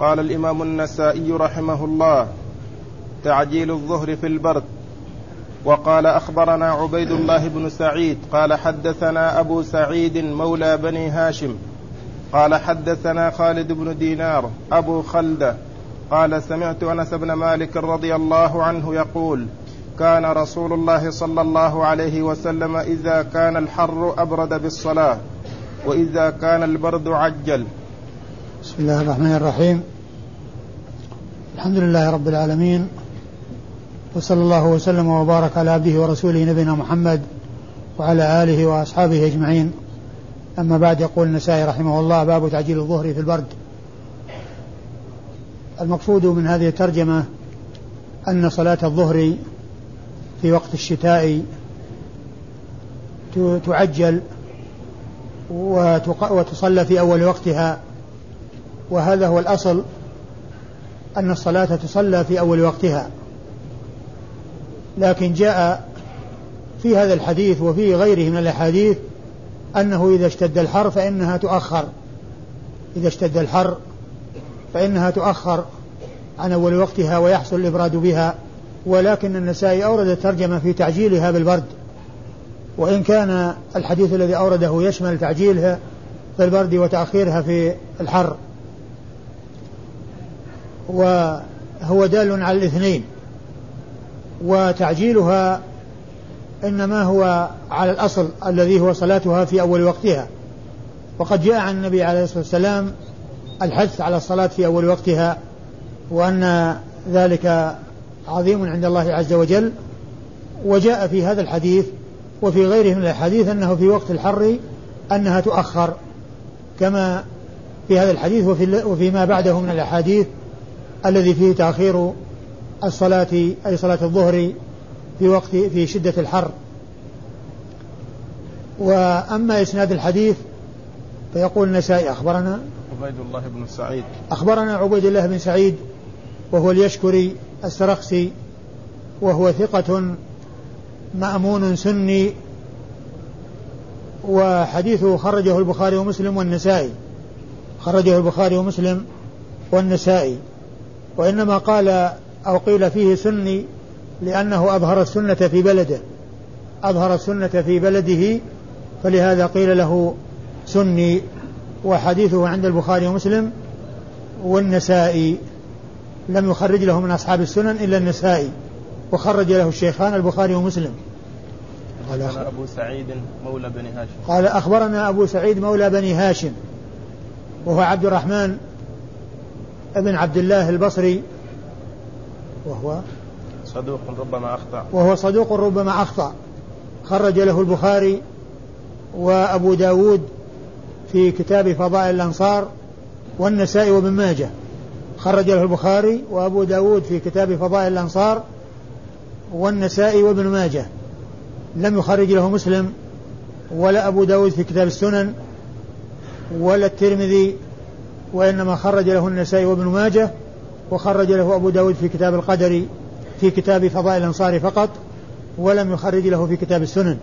قال الإمام النسائي رحمه الله تعجيل الظهر في البرد. وقال أخبرنا عبيد الله بن سعيد قال حدثنا أبو سعيد مولى بني هاشم. قال حدثنا خالد بن دينار أبو خلدة. قال سمعت أنس بن مالك رضي الله عنه يقول كان رسول الله صلى الله عليه وسلم إذا كان الحر أبرد بالصلاة وإذا كان البرد عجل. بسم الله الرحمن الرحيم. الحمد لله رب العالمين وصلى الله وسلم وبارك على عبده ورسوله نبينا محمد وعلى آله وأصحابه أجمعين. أما بعد يقول النسائي رحمه الله باب تعجيل الظهر في البرد. المقصود من هذه الترجمة أن صلاة الظهر في وقت الشتاء تعجل وتصلى في أول وقتها وهذا هو الأصل أن الصلاة تصلى في أول وقتها. لكن جاء في هذا الحديث وفي غيره من الأحاديث أنه إذا اشتد الحر فإنها تؤخر. إذا اشتد الحر فإنها تؤخر عن أول وقتها ويحصل الإبراد بها. ولكن النسائي أورد الترجمة في تعجيلها بالبرد. وإن كان الحديث الذي أورده يشمل تعجيلها في البرد وتأخيرها في الحر. وهو دال على الاثنين. وتعجيلها إنما هو على الأصل الذي هو صلاتها في أول وقتها. وقد جاء عن النبي عليه الصلاة والسلام الحث على الصلاة في أول وقتها وأن ذلك عظيم عند الله عز وجل. وجاء في هذا الحديث وفي غيره من الأحاديث أنه في وقت الحر أنها تؤخر كما في هذا الحديث وفي وفيما بعده من الأحاديث الذي فيه تأخير الصلاة أي صلاة الظهر في وقت في شدة الحر. وأما إسناد الحديث فيقول النسائي أخبرنا عبيد الله بن سعيد. أخبرنا عبيد الله بن سعيد وهو اليشكري السرخسي وهو ثقة مأمون سني وحديثه خرجه البخاري ومسلم والنسائي. خرجه البخاري ومسلم والنسائي. وإنما قال أو قيل فيه سني لأنه أظهر السنة في بلده. أظهر السنة في بلده فلهذا قيل له سني. وحديثه عند البخاري ومسلم والنسائي. لم يخرج له من أصحاب السنن إلا النسائي. وخرج له الشيخان البخاري ومسلم. قال أبو سعيد مولى بني هاشم. قال أخبرنا أبو سعيد مولى بني هاشم وهو عبد الرحمن ابن عبد الله البصري وهو صدوق ربما أخطأ. وهو صدوق ربما أخطأ. خرج له البخاري وأبو داود في كتاب فضائل الأنصار والنسائي وابن ماجه. خرج له البخاري وأبو داود في كتاب فضائل الأنصار والنسائي وابن ماجه. لم يخرج له مسلم ولا أبو داود في كتاب السنن ولا الترمذي وإنما خرج له النسائي وابن ماجه وخرج له أبو داود في كتاب القدر في كتاب فضائل الأنصار فقط ولم يخرج له في كتاب السنن.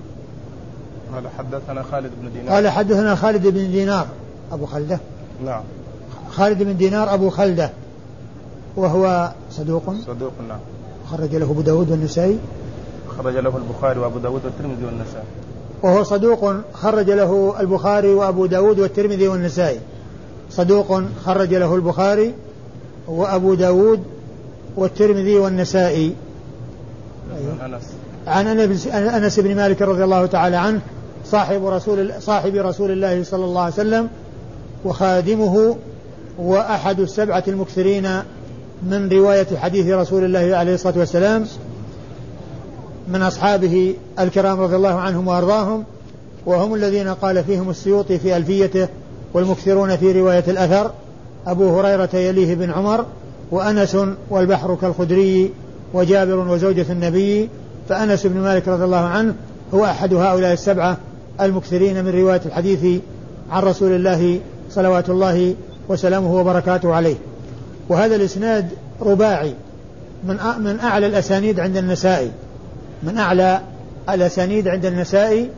قال حدثنا خالد بن دينار. قال حدثنا خالد بن دينار. أبو خلدة؟ نعم. خالد بن دينار أبو خلدة. وهو صدوق. صدوق نعم. خرج له أبو داود والنسائي. خرج له البخاري وأبو داود والترمذي والنسائي. وهو صدوق خرج له البخاري وأبو داود والترمذي والنسائي. صدوق خرج له البخاري وأبو داود والترمذي والنسائي أيوه. عن أنس بن مالك رضي الله تعالى عنه صاحب رسول صاحب رسول الله صلى الله عليه وسلم وخادمه وأحد السبعة المكثرين من رواية حديث رسول الله عليه الصلاة والسلام من أصحابه الكرام رضي الله عنهم وأرضاهم وهم الذين قال فيهم السيوطي في ألفيته والمكثرون في رواية الأثر أبو هريرة يليه بن عمر وأنس والبحر كالخدري وجابر وزوجة النبي فأنس بن مالك رضي الله عنه هو أحد هؤلاء السبعة المكثرين من رواية الحديث عن رسول الله صلوات الله وسلامه وبركاته عليه. وهذا الإسناد رباعي من من أعلى الأسانيد عند النسائي. من أعلى الأسانيد عند النسائي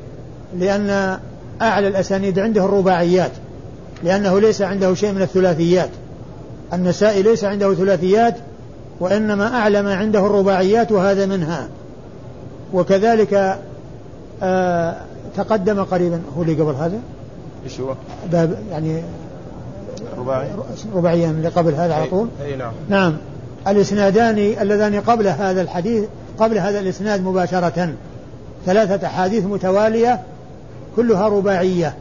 لأن أعلى الأسانيد عنده الرباعيات. لأنه ليس عنده شيء من الثلاثيات. النسائي ليس عنده ثلاثيات وإنما أعلى ما عنده الرباعيات وهذا منها. وكذلك آه تقدم قريبا هو اللي قبل هذا؟ إيش هو؟ باب يعني رباعي. رباعيا اللي قبل هذا على طول؟ إي نعم. نعم. الإسنادان اللذان قبل هذا الحديث قبل هذا الإسناد مباشرة. ثلاثة أحاديث متوالية كلها رباعية.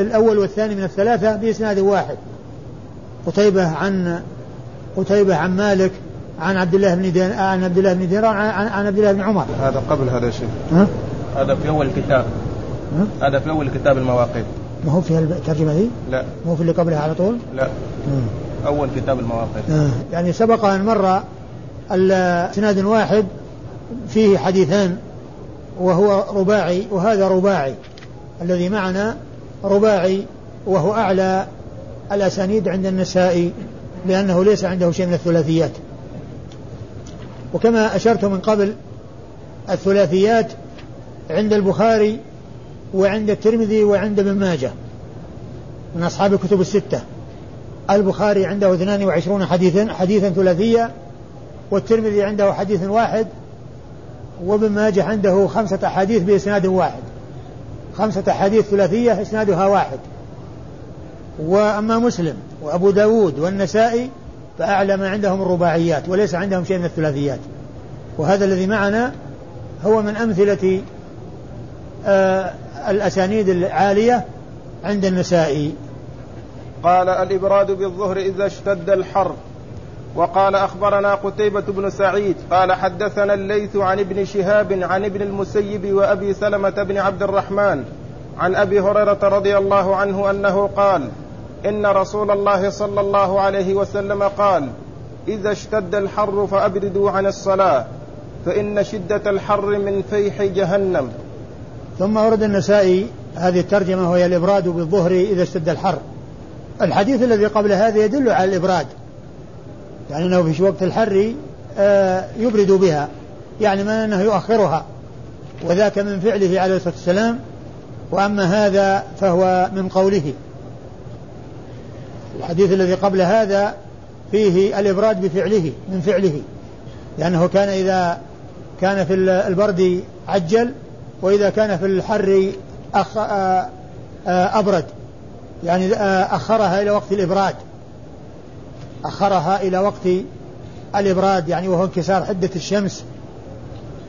الأول والثاني من الثلاثة بإسناد واحد قتيبة عن قتيبة عن مالك عن عبد الله بن دين عن عبد الله بن دينار عن, عن عبد الله بن عمر هذا قبل هذا الشيء ها؟ هذا في أول الكتاب ها؟ هذا في أول كتاب المواقيت ما هو في الترجمة دي؟ لا ما هو في اللي قبلها على طول؟ لا مم. أول كتاب المواقيت. يعني سبق أن مر إسناد واحد فيه حديثان وهو رباعي وهذا رباعي. الذي معنا رباعي وهو أعلى الأسانيد عند النسائي لأنه ليس عنده شيء من الثلاثيات. وكما أشرت من قبل الثلاثيات عند البخاري وعند الترمذي وعند ابن ماجه من أصحاب الكتب الستة. البخاري عنده 22 حديثا حديثا ثلاثية والترمذي عنده حديث واحد وابن ماجه عنده خمسة أحاديث بإسناد واحد. خمسة أحاديث ثلاثية إسنادها واحد. وأما مسلم وأبو داود والنسائي فأعلى ما عندهم الرباعيات وليس عندهم شيء من الثلاثيات. وهذا الذي معنا هو من أمثلة آه الأسانيد العالية عند النسائي. قال الإبراد بالظهر إذا اشتد الحر. وقال أخبرنا قتيبة بن سعيد قال حدثنا الليث عن ابن شهاب عن ابن المسيب وأبي سلمة بن عبد الرحمن عن أبي هريرة رضي الله عنه أنه قال إن رسول الله صلى الله عليه وسلم قال إذا اشتد الحر فأبردوا عن الصلاة فإن شدة الحر من فيح جهنم. ثم ورد النسائي هذه الترجمة وهي الإبراد بالظهر إذا اشتد الحر. الحديث الذي قبل هذا يدل على الإبراد. يعني أنه في وقت الحر آه، يبرد بها. يعني ما أنه يؤخرها. وذاك من فعله عليه الصلاة والسلام. وأما هذا فهو من قوله. الحديث الذي قبل هذا فيه الإبراد بفعله من فعله. لأنه كان إذا كان في البرد عجل وإذا كان في الحر أخ آه، آه، أبرد. يعني أخرها إلى وقت الإبراد. أخرها إلى وقت الإبراد يعني وهو انكسار حدة الشمس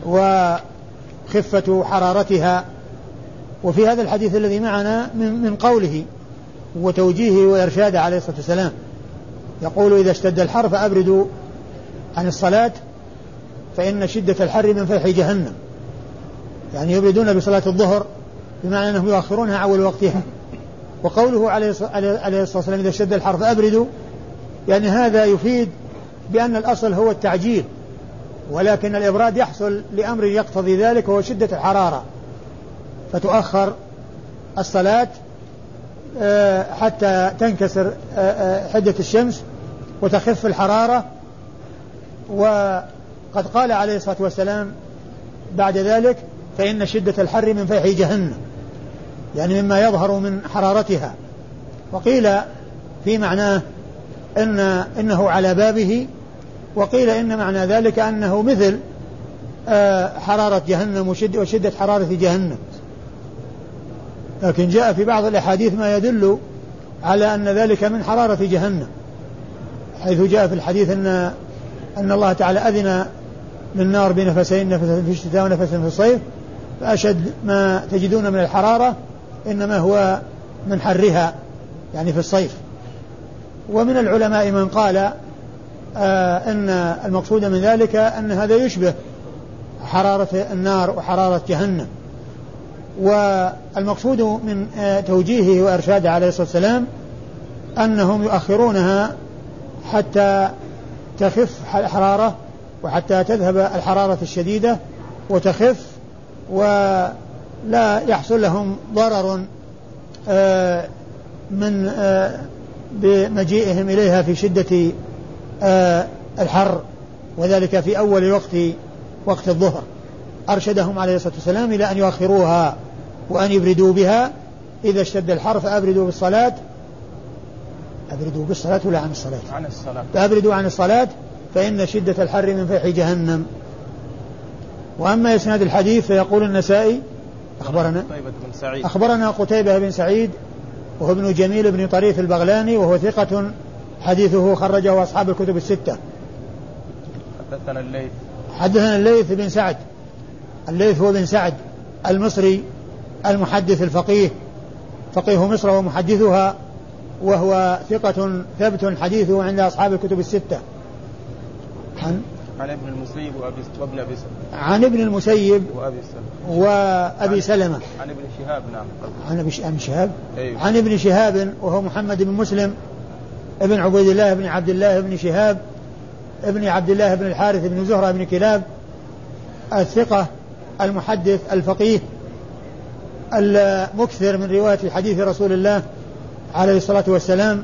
وخفة حرارتها. وفي هذا الحديث الذي معنا من, من قوله وتوجيهه وإرشاده عليه الصلاة والسلام يقول إذا اشتد الحر فأبردوا عن الصلاة فإن شدة الحر من فيح جهنم. يعني يبردون بصلاة الظهر بمعنى أنهم يؤخرونها أول وقتها. وقوله عليه الصلاة والسلام إذا اشتد الحر فأبردوا يعني هذا يفيد بأن الأصل هو التعجيل ولكن الإبراد يحصل لأمر يقتضي ذلك وهو شدة الحرارة فتؤخر الصلاة آه، حتى تنكسر آه، آه، حدة الشمس وتخف الحرارة. وقد قال عليه الصلاة والسلام بعد ذلك فإن شدة الحر من فيح جهنم يعني مما يظهر من حرارتها. وقيل في معناه إن إنه على بابه وقيل إن معنى ذلك أنه مثل آه، حرارة جهنم وشد وشدة حرارة جهنم. لكن جاء في بعض الأحاديث ما يدل على أن ذلك من حرارة جهنم. حيث جاء في الحديث أن أن الله تعالى أذن للنار بنفسين نفس في الشتاء ونفس في الصيف فأشد ما تجدون من الحرارة إنما هو من حرها يعني في الصيف. ومن العلماء من قال آه إن المقصود من ذلك أن هذا يشبه حرارة النار وحرارة جهنم. والمقصود من آه توجيهه وإرشاده عليه الصلاة والسلام أنهم يؤخرونها حتى تخف الحرارة وحتى تذهب الحرارة الشديدة وتخف ولا يحصل لهم ضرر آه من آه بمجيئهم إليها في شدة آه الحر وذلك في أول وقت وقت الظهر. أرشدهم عليه الصلاة والسلام إلى أن يؤخروها وأن يبردوا بها. إذا اشتد الحر فأبردوا بالصلاة. أبردوا بالصلاة ولا عن الصلاة؟ عن الصلاة. فأبردوا عن الصلاة فإن شدة الحر من فيح جهنم. وأما إسناد الحديث فيقول النسائي أخبرنا. قتيبة بن سعيد. أخبرنا قتيبة بن سعيد وهو ابن جميل بن طريف البغلاني وهو ثقة حديثه خرجه أصحاب الكتب الستة. حدثنا الليث. حدثنا الليث بن سعد. الليث هو بن سعد المصري المحدث الفقيه. فقيه مصر ومحدثها وهو ثقة ثبت حديثه عند أصحاب الكتب الستة. عن عن ابن المسيب وأبي وابن أبي سلمة عن ابن المسيب وأبي سلمة وأبي سلمة. عن ابن شهاب نعم. عن ابن شهاب؟ أيوه. عن ابن شهاب وهو محمد بن مسلم ابن عبيد الله بن عبد الله بن شهاب ابن عبد الله بن الحارث بن زهرة بن كلاب الثقة المحدث الفقيه المكثر من رواية حديث رسول الله عليه الصلاة والسلام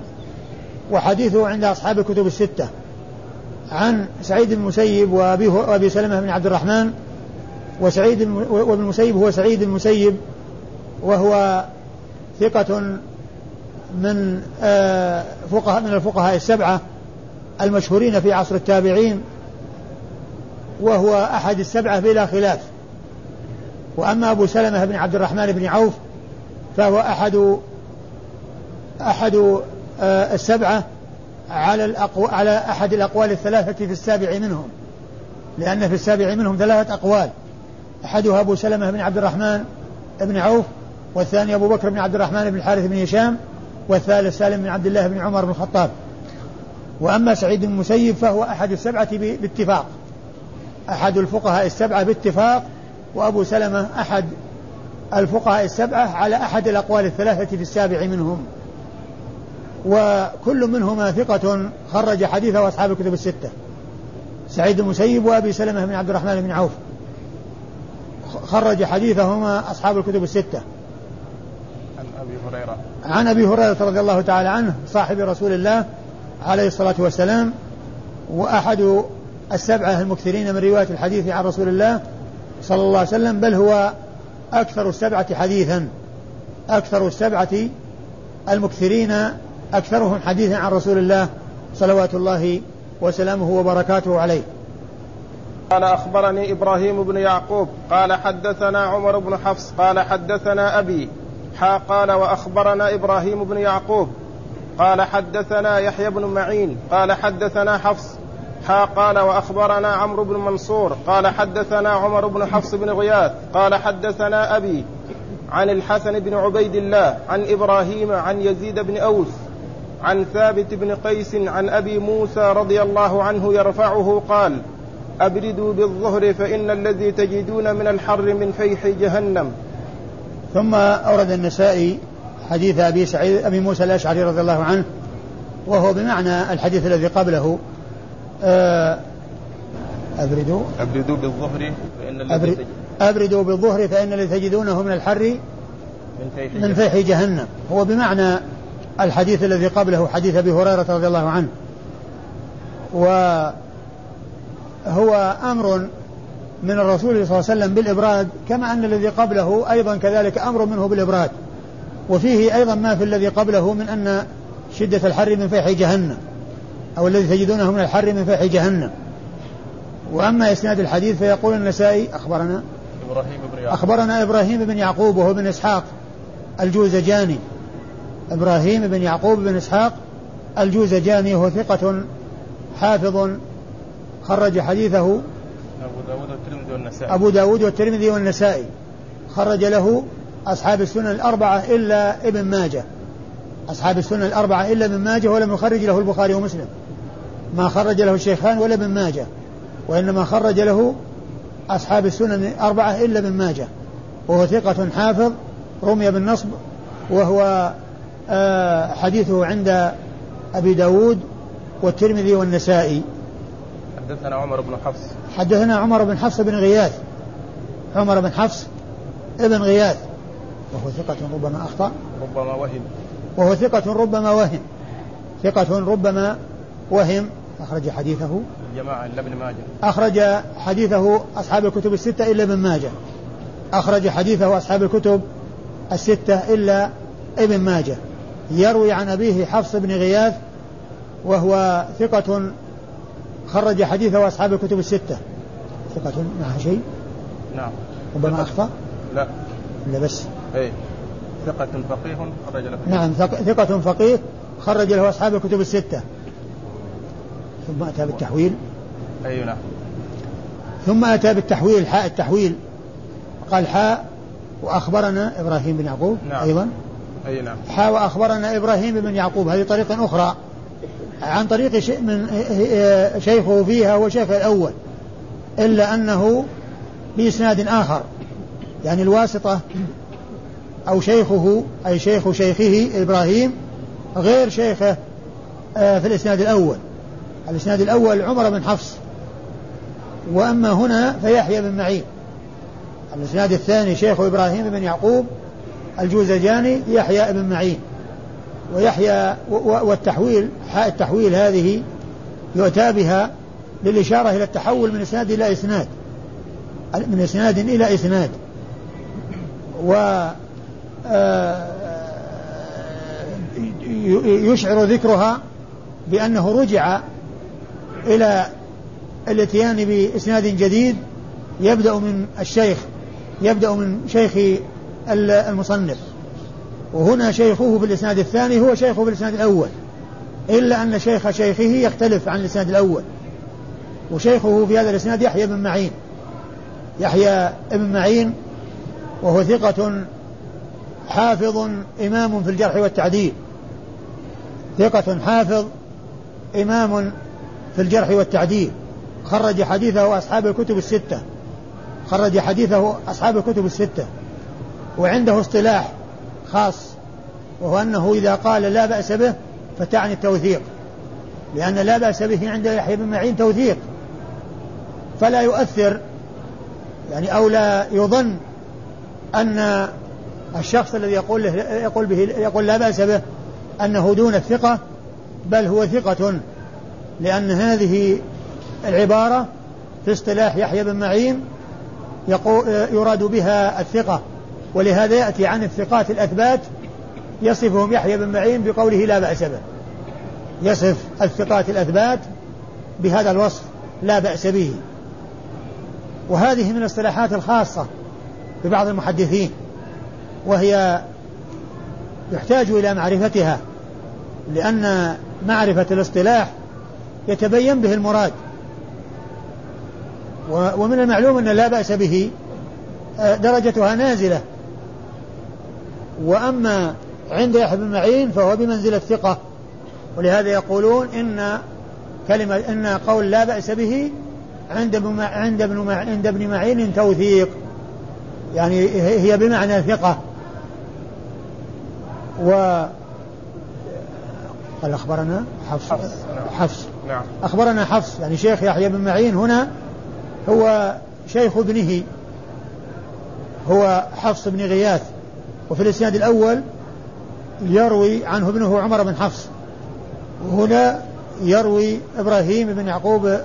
وحديثه عند أصحاب الكتب الستة. عن سعيد بن المسيب وأبي, وأبي سلمة بن عبد الرحمن وسعيد وابن المسيب هو سعيد المسيب وهو ثقة من آه، فقهاء من الفقهاء السبعة المشهورين في عصر التابعين وهو أحد السبعة بلا خلاف. وأما أبو سلمة بن عبد الرحمن بن عوف فهو أحد أحد آه، السبعة على الأقو... على أحد الأقوال الثلاثة في السابع منهم. لأن في السابع منهم ثلاثة أقوال. أحدها أبو سلمة بن عبد الرحمن بن عوف والثاني أبو بكر بن عبد الرحمن بن الحارث بن هشام والثالث سالم بن عبد الله بن عمر بن الخطاب. وأما سعيد بن المسيب فهو أحد السبعة باتفاق. أحد الفقهاء السبعة باتفاق وأبو سلمة أحد الفقهاء السبعة على أحد الأقوال الثلاثة في السابع منهم. وكل منهما ثقة خرج حديثه أصحاب الكتب الستة. سعيد المسيب وأبي سلمة بن عبد الرحمن بن عوف. خرج حديثهما أصحاب الكتب الستة. عن أبي هريرة. عن أبي هريرة رضي الله تعالى عنه صاحب رسول الله عليه الصلاة والسلام وأحد السبعة المكثرين من رواية الحديث عن رسول الله صلى الله عليه وسلم بل هو أكثر السبعة حديثا. أكثر السبعة المكثرين أكثرهم حديثا عن رسول الله صلوات الله وسلامه وبركاته عليه. قال أخبرني إبراهيم بن يعقوب قال حدثنا عمر بن حفص قال حدثنا أبي حا قال وأخبرنا إبراهيم بن يعقوب قال حدثنا يحيى بن معين قال حدثنا حفص حا قال وأخبرنا عمرو بن منصور قال حدثنا عمر بن حفص بن غياث قال حدثنا أبي عن الحسن بن عبيد الله عن إبراهيم عن يزيد بن أوس عن ثابت بن قيس عن أبي موسى رضي الله عنه يرفعه قال أبردوا بالظهر فإن الذي تجدون من الحر من فيح جهنم. ثم أورد النسائي حديث أبي سعيد أبي موسى الأشعري رضي الله عنه وهو بمعنى الحديث الذي قبله. آه، أبردوا. أبردوا بالظهر فإن الذي أبردوا بالظهر فإن الذي تجدونه من الحر من فيح, من فيح جهنم. هو بمعنى الحديث الذي قبله حديث أبي هريرة رضي الله عنه. وهو أمر من الرسول صلى الله عليه وسلم بالإبراد كما أن الذي قبله أيضا كذلك أمر منه بالإبراد. وفيه أيضا ما في الذي قبله من أن شدة الحر من فيح جهنم أو الذي تجدونه من الحر من فيح جهنم. وأما إسناد الحديث فيقول النسائي أخبرنا؟ إبراهيم بن يعقوب. أخبرنا إبراهيم بن يعقوب وهو بن إسحاق الجوزجاني. إبراهيم بن يعقوب بن إسحاق الجوزجاني وهو ثقة حافظ خرج حديثه أبو داود والترمذي والنسائي. أبو داود والترمذي والنسائي. خرج له أصحاب السنن الأربعة إلا ابن ماجه. أصحاب السنن الأربعة إلا ابن ماجه ولم يخرج له البخاري ومسلم. ما خرج له الشيخان ولا ابن ماجه وإنما خرج له أصحاب السنن الأربعة إلا ابن ماجه. وهو ثقة حافظ رمي بالنصب وهو حديثه عند أبي داود والترمذي والنسائي. حدثنا عمر بن حفص. حدثنا عمر بن حفص بن غياث. عمر بن حفص ابن غياث. وهو ثقة ربما أخطأ. ربما وهم. وهو ثقة ربما وهم. ثقة ربما وهم. أخرج حديثه. الجماعة إلا ابن ماجه. أخرج حديثه أصحاب الكتب الستة إلا ابن ماجه. أخرج حديثه أصحاب الكتب الستة إلا ابن ماجه. يروي عن أبيه حفص بن غياث وهو ثقة خرج حديثه أصحاب الكتب الستة. ثقة معها شيء؟ نعم. ربما أخطأ؟ لا. لا بس؟ إيه. ثقة فقيه خرج له. نعم ثقة فقيه خرج له أصحاب الكتب الستة. ثم أتى بالتحويل؟ أي نعم. ثم أتى بالتحويل حاء التحويل. قال حاء وأخبرنا إبراهيم بن يعقوب نعم. أيضا. أي نعم. حاء وأخبرنا إبراهيم بن يعقوب. هذه طريقة أخرى. عن طريق شيء من شيخه فيها هو شيخ الأول. إلا أنه بإسناد آخر. يعني الواسطة أو شيخه أي شيخ شيخه إبراهيم غير شيخه آه، في الإسناد الأول. الإسناد الأول عمر بن حفص. وأما هنا فيحيى بن معين. الإسناد الثاني شيخ إبراهيم بن يعقوب. الجوزجاني يحيى بن معين. ويحيى والتحويل حاء التحويل هذه يؤتى بها للإشارة إلى التحول من إسناد إلى إسناد. من إسناد إلى إسناد. و آه، يشعر ذكرها بأنه رجع إلى الاتيان بإسناد جديد يبدأ من الشيخ يبدأ من شيخ المصنف. وهنا شيخه في الإسناد الثاني هو شيخه في الإسناد الأول. إلا أن شيخ شيخه يختلف عن الإسناد الأول. وشيخه في هذا الإسناد يحيى بن معين. يحيى بن معين وهو ثقة حافظ إمام في الجرح والتعديل. ثقة حافظ إمام في الجرح والتعديل. خرج حديثه أصحاب الكتب الستة. خرج حديثه أصحاب الكتب الستة. وعنده اصطلاح خاص وهو أنه إذا قال لا بأس به فتعني التوثيق. لأن لا بأس به عند يحيى بن معين توثيق. فلا يؤثر يعني أو لا يظن أن الشخص الذي يقول له يقول به يقول لا بأس به أنه دون الثقة بل هو ثقة. لأن هذه العبارة في اصطلاح يحيى بن معين يراد بها الثقة. ولهذا يأتي عن الثقات الأثبات يصفهم يحيى بن معين بقوله لا بأس به. يصف الثقات الأثبات بهذا الوصف لا بأس به. وهذه من الاصطلاحات الخاصة ببعض المحدثين وهي يحتاج إلى معرفتها لأن معرفة الاصطلاح يتبين به المراد. ومن المعلوم أن لا بأس به آه، درجتها نازلة. وأما عند يحيى بن معين فهو بمنزلة ثقة ولهذا يقولون إن كلمة إن قول لا بأس به عند ابن عند ابن عند ابن معين توثيق. يعني هي بمعنى ثقة. و قال أخبرنا حفص. حفص, حفص. نعم. أخبرنا حفص. يعني شيخ يحيى بن معين هنا هو شيخ ابنه. هو حفص بن غياث. وفي الإسناد الأول يروي عنه ابنه عمر بن حفص وهنا يروي إبراهيم بن يعقوب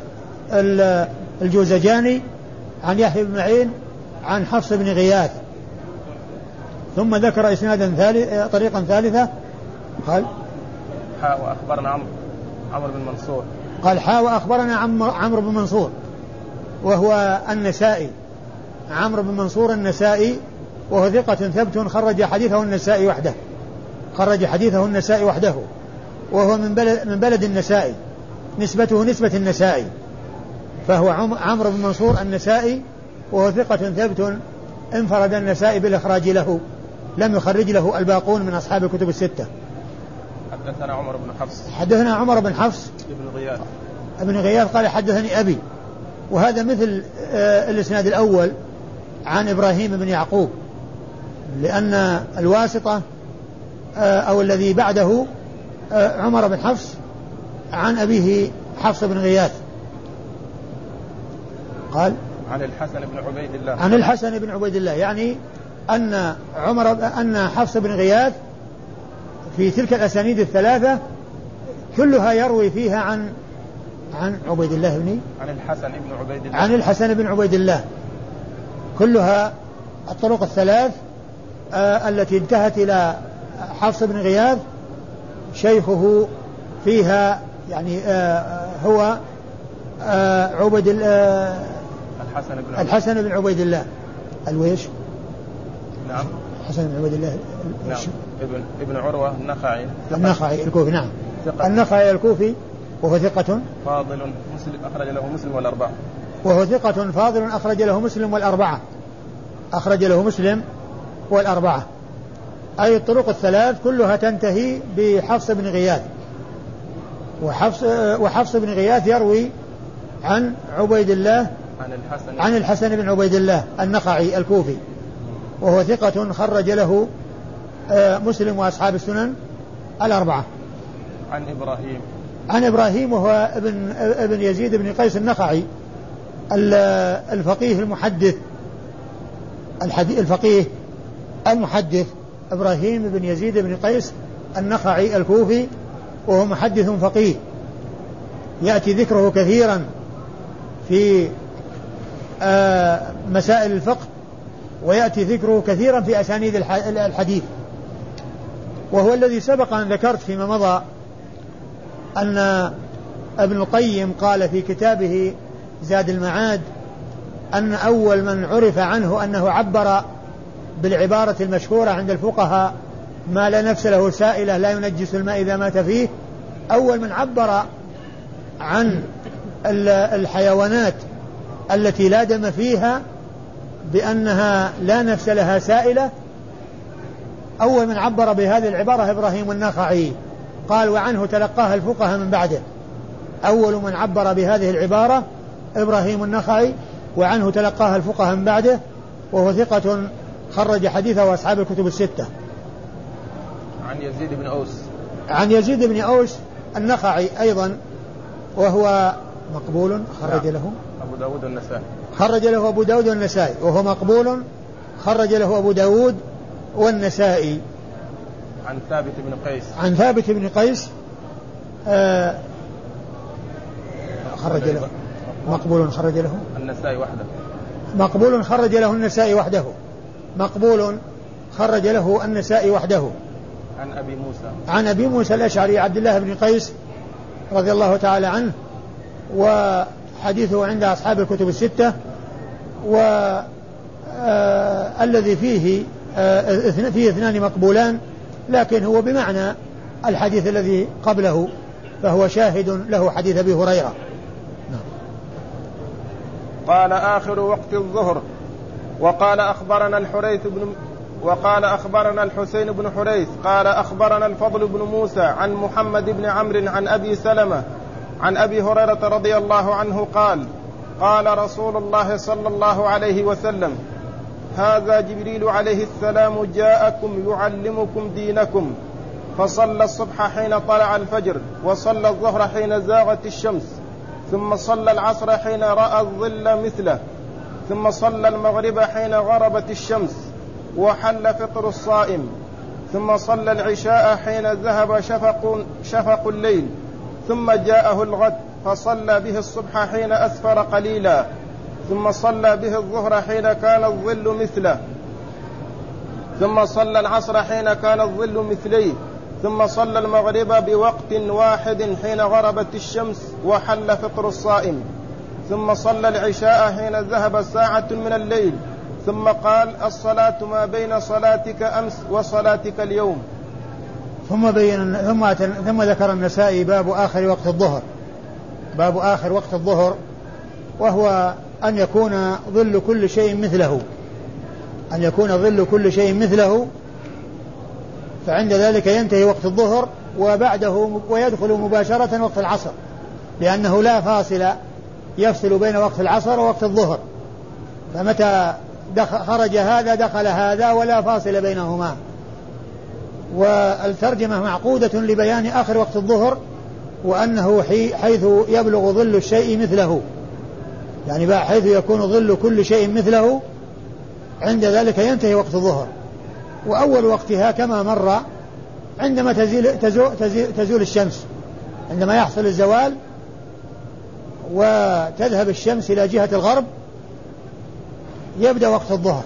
الجوزجاني عن يحيى بن معين عن حفص بن غياث. ثم ذكر إسنادا ثالث طريقا ثالثة. قال حاء وأخبرنا عمرو عمرو بن منصور. قال حاء وأخبرنا عمرو بن منصور وهو النسائي. عمرو بن منصور النسائي وهو ثقة ثبت خرج حديثه النسائي وحده. خرج حديثه النسائي وحده. وهو من بلد من بلد النسائي. نسبته نسبة النسائي. فهو عمرو بن منصور النسائي وهو ثقة ثبت انفرد النسائي بالإخراج له. لم يخرج له الباقون من أصحاب الكتب الستة. حدثنا عمر بن حفص. حدثنا عمر بن حفص. ابن غياث. ابن غياث قال حدثني أبي. وهذا مثل آه، الإسناد الأول عن إبراهيم بن يعقوب. لأن الواسطة آه، أو الذي بعده آه، عمر بن حفص عن أبيه حفص بن غياث. قال عن الحسن بن عبيد الله. عن الحسن بن عبيد الله. يعني أن عمر أن حفص بن غياث في تلك الأسانيد الثلاثة كلها يروي فيها عن عن عبيد الله بن عن الحسن بن عبيد الله. عن الحسن بن عبيد الله. كلها الطرق الثلاث التي انتهت إلى حفص بن غياث شيخه فيها يعني آه هو آه عبد الحسن بن الحسن بن عبيد الله. الويش؟ نعم. الحسن بن عبيد الله. نعم. ابن ابن عروة النخعي. النخعي الكوفي نعم. ثقة. النخعي الكوفي وهو ثقة؟ فاضل مسلم أخرج له مسلم والأربعة. وهو ثقة فاضل أخرج له مسلم والأربعة. أخرج له مسلم والأربعة. أي الطرق الثلاث كلها تنتهي بحفص بن غياث. وحفص وحفص بن غياث يروي عن عبيد الله عن الحسن. عن الحسن بن عبيد الله النخعي الكوفي. وهو ثقة خرج له آه، مسلم وأصحاب السنن الأربعة. عن إبراهيم. عن إبراهيم وهو ابن ابن يزيد بن قيس النخعي الفقيه المحدث الفقيه المحدث إبراهيم بن يزيد بن قيس النخعي الكوفي وهو محدث فقيه. يأتي ذكره كثيرا في آه، مسائل الفقه ويأتي ذكره كثيرا في أسانيد الحديث. وهو الذي سبق أن ذكرت فيما مضى أن ابن القيم قال في كتابه زاد المعاد أن أول من عرف عنه أنه عبر بالعبارة المشهورة عند الفقهاء ما لا نفس له سائلة لا ينجس الماء إذا مات فيه. أول من عبر عن الحيوانات التي لا دم فيها بأنها لا نفس لها سائلة أول من عبر بهذه العبارة إبراهيم النخعي. قال وعنه تلقاها الفقهاء من بعده. أول من عبر بهذه العبارة إبراهيم النخعي وعنه تلقاها الفقهاء من بعده. وهو ثقة خرج حديثه أصحاب الكتب الستة. عن يزيد بن أوس. عن يزيد بن أوس النخعي أيضا وهو مقبول خرج نعم. له. أبو داود النسائي خرج له أبو داود والنسائي وهو مقبول. خرج له أبو داود والنسائي. عن ثابت بن قيس. عن ثابت بن قيس آه خرج له. مقبول خرج له. النسائي وحده. مقبول خرج له النسائي وحده. مقبول خرج له النسائي وحده. عن أبي موسى. عن أبي موسى الأشعري عبد الله بن قيس رضي الله تعالى عنه وحديثه عند أصحاب الكتب الستة والذي آه فيه آه فيه اثنان مقبولان لكن هو بمعنى الحديث الذي قبله فهو شاهد له حديث أبي هريرة. نعم. قال آخر وقت الظهر. وقال أخبرنا الحريث بن وقال أخبرنا الحسين بن حريث قال أخبرنا الفضل بن موسى عن محمد بن عمرو عن أبي سلمة عن أبي هريرة رضي الله عنه قال قال رسول الله صلى الله عليه وسلم هذا جبريل عليه السلام جاءكم يعلمكم دينكم فصلى الصبح حين طلع الفجر وصلى الظهر حين زاغت الشمس ثم صلى العصر حين رأى الظل مثله ثم صلى المغرب حين غربت الشمس وحل فطر الصائم. ثم صلى العشاء حين ذهب شفق شفق الليل. ثم جاءه الغد فصلى به الصبح حين أسفر قليلا. ثم صلى به الظهر حين كان الظل مثله. ثم صلى العصر حين كان الظل مثليه. ثم صلى المغرب بوقت واحد حين غربت الشمس وحل فطر الصائم. ثم صلى العشاء حين ذهب ساعة من الليل ثم قال الصلاة ما بين صلاتك أمس وصلاتك اليوم. ثم بين ثم ثم ذكر النسائي باب آخر وقت الظهر. باب آخر وقت الظهر وهو أن يكون ظل كل شيء مثله. أن يكون ظل كل شيء مثله فعند ذلك ينتهي وقت الظهر وبعده ويدخل مباشرة وقت العصر لأنه لا فاصل يفصل بين وقت العصر ووقت الظهر. فمتى خرج هذا دخل هذا ولا فاصل بينهما. والترجمة معقودة لبيان آخر وقت الظهر وأنه حيث يبلغ ظل الشيء مثله. يعني حيث يكون ظل كل شيء مثله عند ذلك ينتهي وقت الظهر. وأول وقتها كما مر عندما تزيل تزول, تزول الشمس. عندما يحصل الزوال وتذهب الشمس إلى جهة الغرب يبدأ وقت الظهر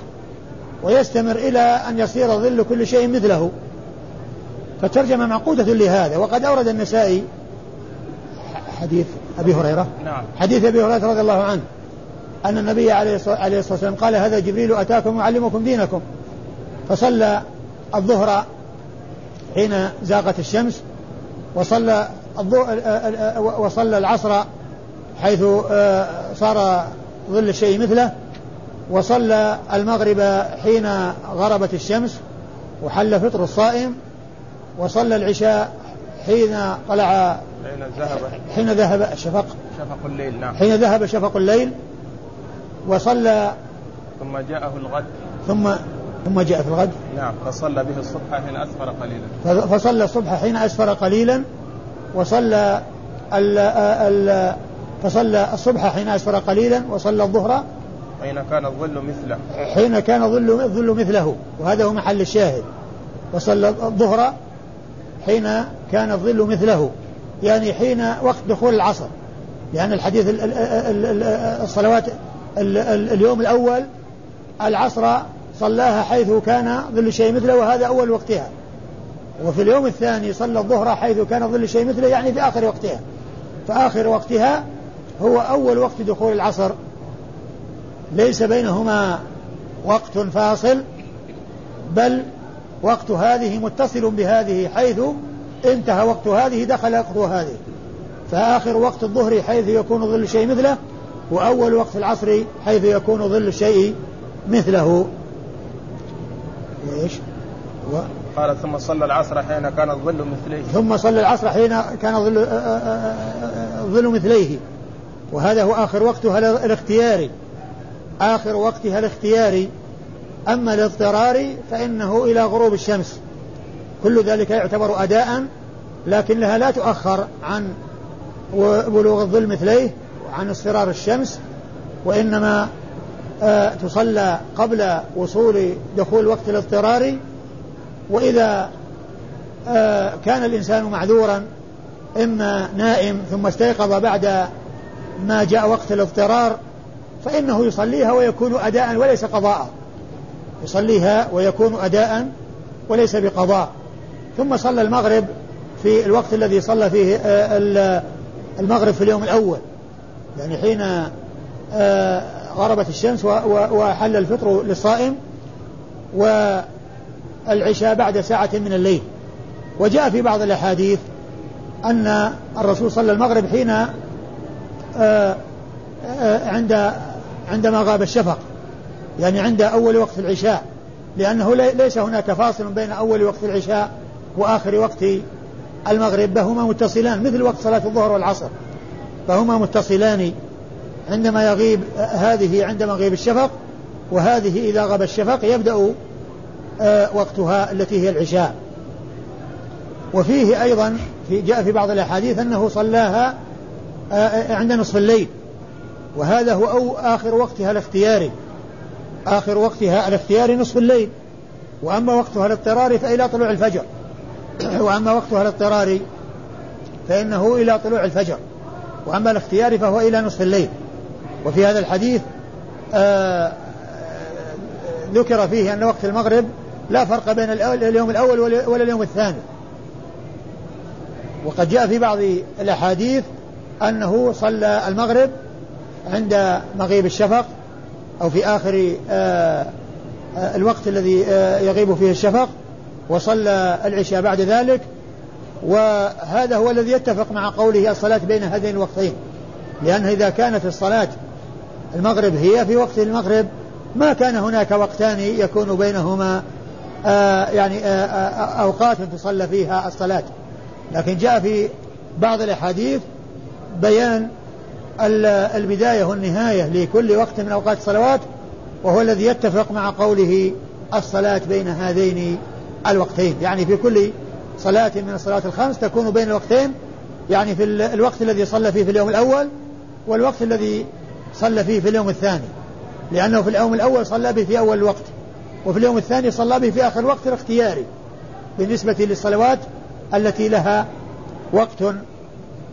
ويستمر إلى أن يصير ظل كل شيء مثله. فالترجمة معقودة لهذا وقد أورد النسائي حديث أبي هريرة نعم. حديث أبي هريرة رضي الله عنه أن النبي عليه الصلاة والسلام قال هذا جبريل أتاكم يعلمكم دينكم. فصلى الظهر حين زاغت الشمس وصلى وصلى العصر حيث آه، صار ظل الشيء مثله وصلى المغرب حين غربت الشمس وحل فطر الصائم وصلى العشاء حين طلع حين ذهب. حين ذهب الشفق شفق الليل نعم. حين ذهب شفق الليل وصلى ثم جاءه الغد. ثم ثم جاء في الغد. نعم فصلى به الصبح حين أسفر قليلا. فصلى الصبح حين أسفر قليلا وصلى ال ال فصلى الصبح حين أسفر قليلا وصلى الظهر حين كان الظل مثله. حين كان الظل الظل مثله وهذا هو محل الشاهد. وصلى الظهر حين كان الظل مثله يعني حين وقت دخول العصر. يعني الحديث الصلوات اليوم الأول العصر صلاها حيث كان ظل شيء مثله وهذا أول وقتها. وفي اليوم الثاني صلى الظهر حيث كان ظل شيء مثله يعني في آخر وقتها. فآخر وقتها هو أول وقت دخول العصر ليس بينهما وقت فاصل بل وقت هذه متصل بهذه حيث انتهى وقت هذه دخل وقت هذه فآخر وقت الظهر حيث يكون ظل الشيء مثله وأول وقت العصر حيث يكون ظل الشيء مثله إيش؟ و... قال ثم صلى العصر حين كان الظل مثليه ثم صلى العصر حين كان ظل آه، آه، آه، ظل مثليه وهذا هو آخر وقتها الاختياري. آخر وقتها الاختياري. أما الاضطراري فإنه إلى غروب الشمس. كل ذلك يعتبر أداء لكنها لا تؤخر عن بلوغ الظل مثليه وعن اصفرار الشمس. وإنما آه تصلى قبل وصول دخول وقت الاضطرار. وإذا آه كان الإنسان معذورا إما نائم ثم استيقظ بعد ما جاء وقت الاضطرار فإنه يصليها ويكون أداء وليس قضاء. يصليها ويكون أداء وليس بقضاء. ثم صلى المغرب في الوقت الذي صلى فيه آه، المغرب في اليوم الأول. يعني حين آه، غربت الشمس وحل الفطر للصائم والعشاء بعد ساعة من الليل. وجاء في بعض الأحاديث أن الرسول صلى المغرب حين عند عندما غاب الشفق. يعني عند أول وقت العشاء. لأنه ليس هناك فاصل بين أول وقت العشاء وآخر وقت المغرب. فهما متصلان مثل وقت صلاة الظهر والعصر. فهما متصلان عندما يغيب هذه عندما يغيب الشفق وهذه إذا غاب الشفق يبدأ آه، وقتها التي هي العشاء. وفيه أيضا في جاء في بعض الأحاديث أنه صلاها آه، عند نصف الليل. وهذا هو أو آخر وقتها الاختياري آخر وقتها الاختياري نصف الليل. وأما وقتها الاضطراري فإلى طلوع الفجر. وأما وقتها الاضطراري فإنه إلى طلوع الفجر. وأما الاختياري فهو إلى نصف الليل. وفي هذا الحديث آآ آه، ذكر فيه أن وقت المغرب لا فرق بين اليوم الأول ولا اليوم الثاني. وقد جاء في بعض الأحاديث أنه صلى المغرب عند مغيب الشفق أو في آخر آه، آه، الوقت الذي آه، يغيب فيه الشفق وصلى العشاء بعد ذلك. وهذا هو الذي يتفق مع قوله الصلاة بين هذين الوقتين. لأن إذا كانت الصلاة المغرب هي في وقت المغرب ما كان هناك وقتان يكون بينهما آآ يعني آآ أوقات تصلى فيها الصلاة. لكن جاء في بعض الأحاديث بيان البداية والنهاية لكل وقت من أوقات الصلوات وهو الذي يتفق مع قوله الصلاة بين هذين الوقتين. يعني في كل صلاة من الصلاة الخمس تكون بين الوقتين يعني في الوقت الذي صلى فيه في اليوم الأول والوقت الذي صلى فيه في اليوم الثاني. لأنه في اليوم الأول صلى به في أول الوقت وفي اليوم الثاني صلى به في آخر الوقت الاختياري بالنسبة للصلوات التي لها وقت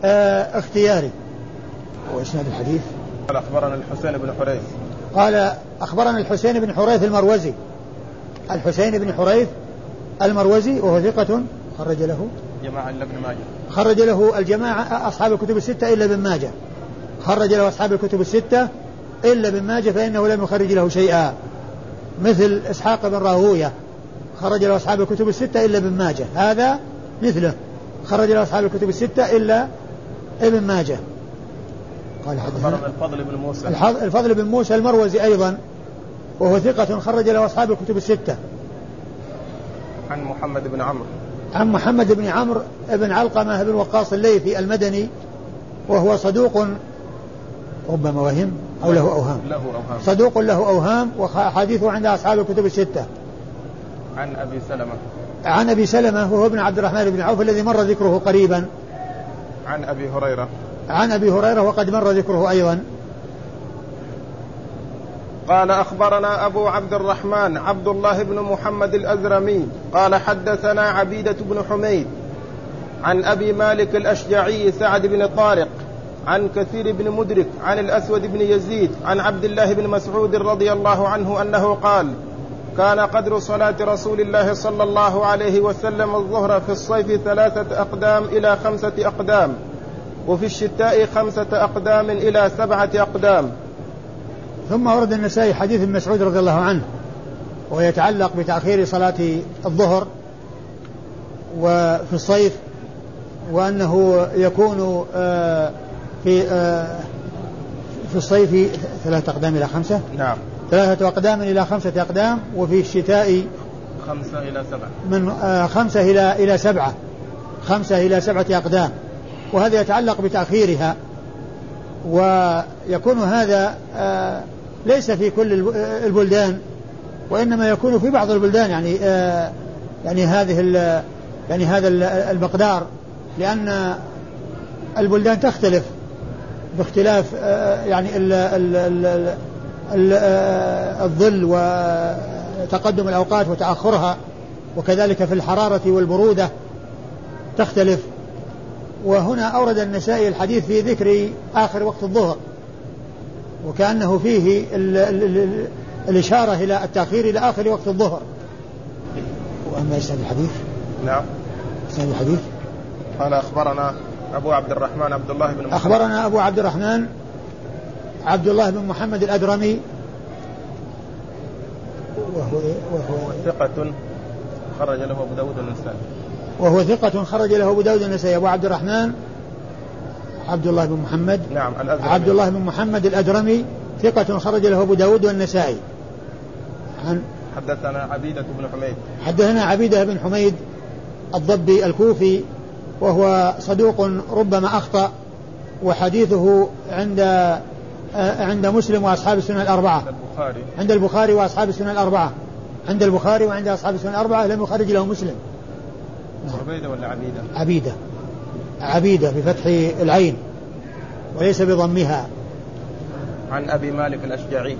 اختياري. وإسناد الحديث. قال أخبرنا الحسين بن حريث. قال أخبرنا الحسين بن حريث المروزي. الحسين بن حريث المروزي وهو ثقة خرج له. جماعة إلا ابن ماجه. خرج له الجماعة أصحاب الكتب الستة إلا ابن ماجه. خرج له أصحاب الكتب الستة إلا ابن ماجه فإنه لم يخرج له شيئا. مثل إسحاق بن راهوية. خرج له أصحاب الكتب الستة إلا ابن ماجه. هذا مثله. خرج له أصحاب الكتب الستة إلا ابن ماجه. قال حدثنا الفضل بن موسى. الفضل بن موسى المروزي أيضا وهو ثقة خرج له أصحاب الكتب الستة. عن محمد بن عمرو. عن محمد بن عمرو بن علقمة بن وقاص الليثي المدني وهو صدوق ربما وهم أو له أوهام. له أوهام. صدوق له أوهام وحديثه عند أصحاب الكتب الستة. عن أبي سلمة. عن أبي سلمة وهو ابن عبد الرحمن بن عوف الذي مر ذكره قريبا. عن أبي هريرة. عن أبي هريرة وقد مر ذكره أيضا. قال أخبرنا أبو عبد الرحمن عبد الله بن محمد الأزرمي قال حدثنا عبيدة بن حميد عن أبي مالك الأشجعي سعد بن طارق عن كثير بن مدرك عن الأسود بن يزيد عن عبد الله بن مسعود رضي الله عنه أنه قال كان قدر صلاة رسول الله صلى الله عليه وسلم الظهر في الصيف ثلاثة أقدام إلى خمسة أقدام وفي الشتاء خمسة أقدام إلى سبعة أقدام. ثم ورد النسائي حديث ابن مسعود رضي الله عنه ويتعلق بتأخير صلاة الظهر وفي الصيف وأنه يكون آه، في آه، في الصيف ثلاثة أقدام إلى خمسة. نعم. ثلاثة أقدام إلى خمسة أقدام وفي الشتاء خمسة إلى سبعة. من آه، خمسة إلى إلى سبعة. خمسة إلى سبعة أقدام. وهذا يتعلق بتأخيرها. ويكون هذا ليس في كل البلدان وإنما يكون في بعض البلدان يعني آه يعني هذه يعني هذا المقدار. لأن البلدان تختلف باختلاف آه يعني ال ال ال آه الظل وتقدم الأوقات وتأخرها وكذلك في الحرارة والبرودة تختلف. وهنا أورد النسائي الحديث في ذكر آخر وقت الظهر وكأنه فيه ال ال ال الإشارة إلى التأخير إلى آخر وقت الظهر. وأما إسناد الحديث؟ نعم. إسناد الحديث؟ قال أخبرنا أبو عبد الرحمن عبد الله بن أخبرنا أبو عبد الرحمن عبد الله بن محمد الأدرمي. وهو وهو ثقة خرج له أبو داود النسائي وهو ثقة خرج له أبو داود النسائي أبو عبد الرحمن عبد الله بن محمد نعم الأدرمي عبد الله بن محمد الأدرمي ثقة خرج له أبو داود والنسائي. عن حدثنا عبيدة بن حميد. حدثنا عبيدة بن حميد الضبي الكوفي وهو صدوق ربما أخطأ وحديثه عند عند مسلم وأصحاب السنن الأربعة. البخاري. عند البخاري وأصحاب السنن الأربعة. عند البخاري وعند أصحاب السنن الأربعة لم يخرج له مسلم. عبيدة ولا عبيدة؟ عبيدة. عبيدة بفتح العين وليس بضمها. عن أبي مالك الأشجعي.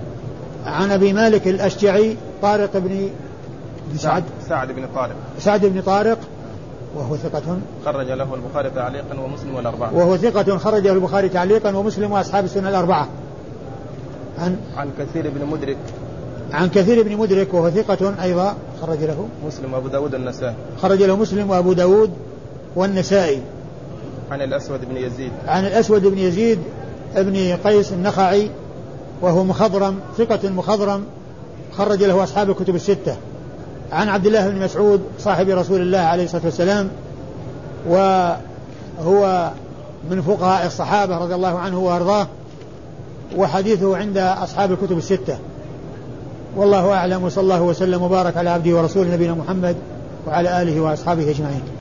عن أبي مالك الأشجعي طارق بن سعد. سعد بن طارق. سعد بن طارق. وهو ثقة. خرج له البخاري تعليقا ومسلم والأربعة. وهو ثقة. خرج له البخاري تعليقا ومسلم وأصحاب السنة الأربعة. عن عن كثير بن مدرك. عن كثير بن مدرك وهو ثقة أيضا. خرج له. مسلم وأبو داود النسائي خرج له مسلم وأبو داود والنسائي. عن الأسود بن يزيد. عن الأسود بن يزيد بن قيس النخعي وهو مخضرم ثقة مخضرم. خرج له أصحاب الكتب الستة. عن عبد الله بن مسعود صاحب رسول الله عليه الصلاة والسلام وهو من فقهاء الصحابة رضي الله عنه وأرضاه وحديثه عند أصحاب الكتب الستة. والله أعلم وصلى الله وسلم وبارك على عبده ورسوله نبينا محمد وعلى آله وأصحابه أجمعين.